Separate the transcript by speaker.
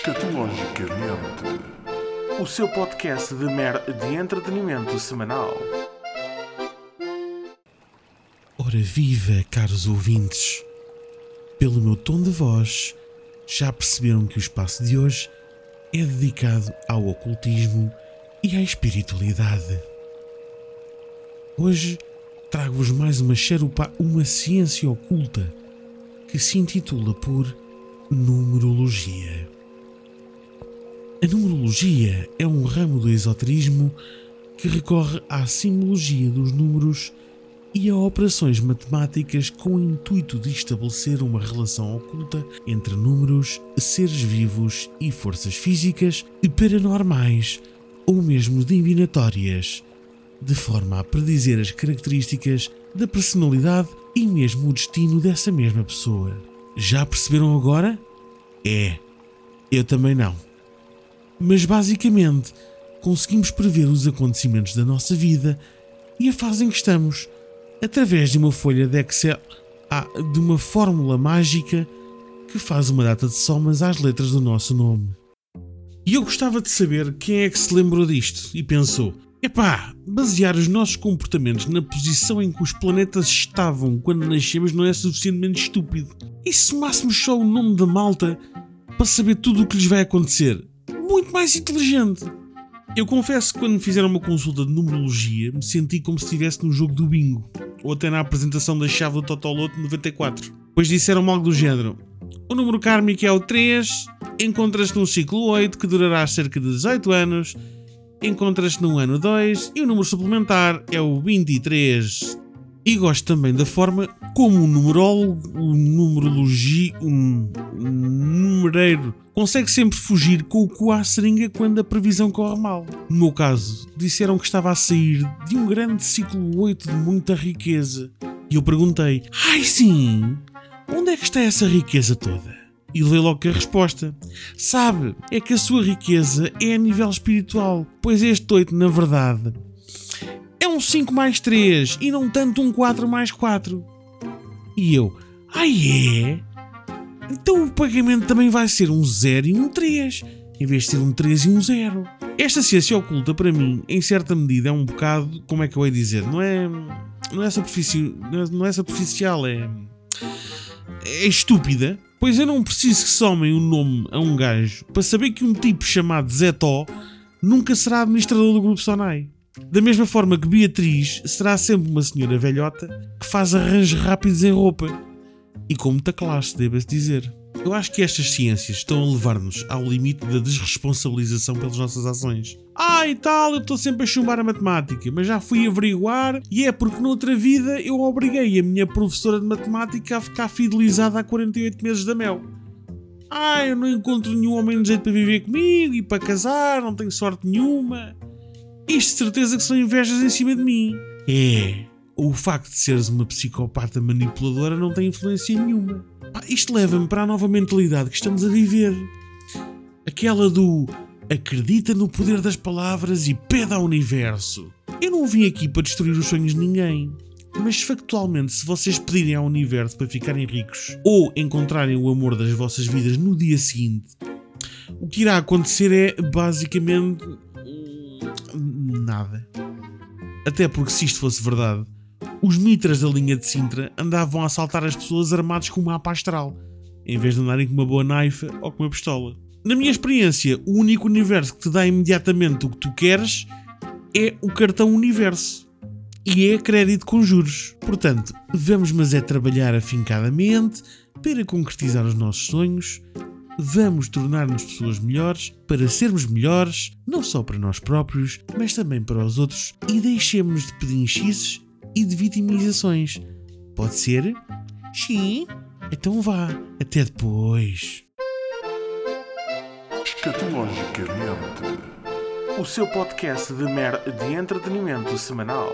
Speaker 1: Escatologicamente, o seu podcast de mer de entretenimento semanal.
Speaker 2: Ora viva, caros ouvintes! Pelo meu tom de voz, já perceberam que o espaço de hoje é dedicado ao ocultismo e à espiritualidade. Hoje trago-vos mais uma xerupa, uma ciência oculta, que se intitula por numerologia. A numerologia é um ramo do esoterismo que recorre à simbologia dos números e a operações matemáticas com o intuito de estabelecer uma relação oculta entre números, seres vivos e forças físicas e paranormais ou mesmo divinatórias, de forma a predizer as características da personalidade e mesmo o destino dessa mesma pessoa. Já perceberam agora? É, eu também não mas basicamente conseguimos prever os acontecimentos da nossa vida e a fase em que estamos, através de uma folha de Excel, ah, de uma fórmula mágica que faz uma data de somas às letras do nosso nome. E eu gostava de saber quem é que se lembrou disto e pensou: epá, basear os nossos comportamentos na posição em que os planetas estavam quando nascemos não é suficientemente estúpido. E se somássemos só o nome da malta para saber tudo o que lhes vai acontecer? Muito mais inteligente. Eu confesso que quando me fizeram uma consulta de numerologia me senti como se estivesse no jogo do bingo ou até na apresentação da chave do Totoloto 94. Pois disseram algo do género: o número kármico é o 3, encontra-se num ciclo 8 que durará cerca de 18 anos, encontra-se no ano 2 e o número suplementar é o 23. E gosto também da forma como o numerólogo, o numerologia, um, um numereiro, consegue sempre fugir com o cu à seringa quando a previsão corre mal. No meu caso, disseram que estava a sair de um grande ciclo 8 de muita riqueza. E eu perguntei: Ai sim? Onde é que está essa riqueza toda? E levei logo a resposta. Sabe, é que a sua riqueza é a nível espiritual, pois este 8, na verdade, é um 5 mais 3 e não tanto um 4 mais 4. E eu, ah é? Então o pagamento também vai ser um 0 e um 3, em vez de ser um 3 e um 0. Esta ciência oculta, para mim, em certa medida, é um bocado, como é que eu ia dizer, não é, não é, superfici, não é superficial, é, é estúpida, pois eu não preciso que somem o um nome a um gajo para saber que um tipo chamado Zetó nunca será administrador do grupo Sonai. Da mesma forma que Beatriz será sempre uma senhora velhota que faz arranjos rápidos em roupa. E com muita classe, deve-se dizer. Eu acho que estas ciências estão a levar-nos ao limite da desresponsabilização pelas nossas ações. Ah, e tal, eu estou sempre a chumbar a matemática, mas já fui averiguar e é porque noutra vida eu obriguei a minha professora de matemática a ficar fidelizada há 48 meses da mel. Ah, eu não encontro nenhum homem de jeito para viver comigo e para casar, não tenho sorte nenhuma. Isto de certeza que são invejas em cima de mim. É. O facto de seres uma psicopata manipuladora não tem influência nenhuma. Pá, isto leva-me para a nova mentalidade que estamos a viver. Aquela do acredita no poder das palavras e pede ao universo. Eu não vim aqui para destruir os sonhos de ninguém. Mas factualmente, se vocês pedirem ao universo para ficarem ricos ou encontrarem o amor das vossas vidas no dia seguinte, o que irá acontecer é basicamente nada. Até porque, se isto fosse verdade, os mitras da linha de Sintra andavam a assaltar as pessoas armados com uma mapa astral, em vez de andarem com uma boa naifa ou com uma pistola. Na minha experiência, o único universo que te dá imediatamente o que tu queres é o cartão universo. E é crédito com juros. Portanto, vamos mas é trabalhar afincadamente para concretizar os nossos sonhos vamos tornar-nos pessoas melhores para sermos melhores, não só para nós próprios, mas também para os outros e deixemos de pedinchices e de vitimizações. Pode ser? Sim. Então vá. Até depois.
Speaker 1: Escatologicamente. O seu podcast de mer de entretenimento semanal.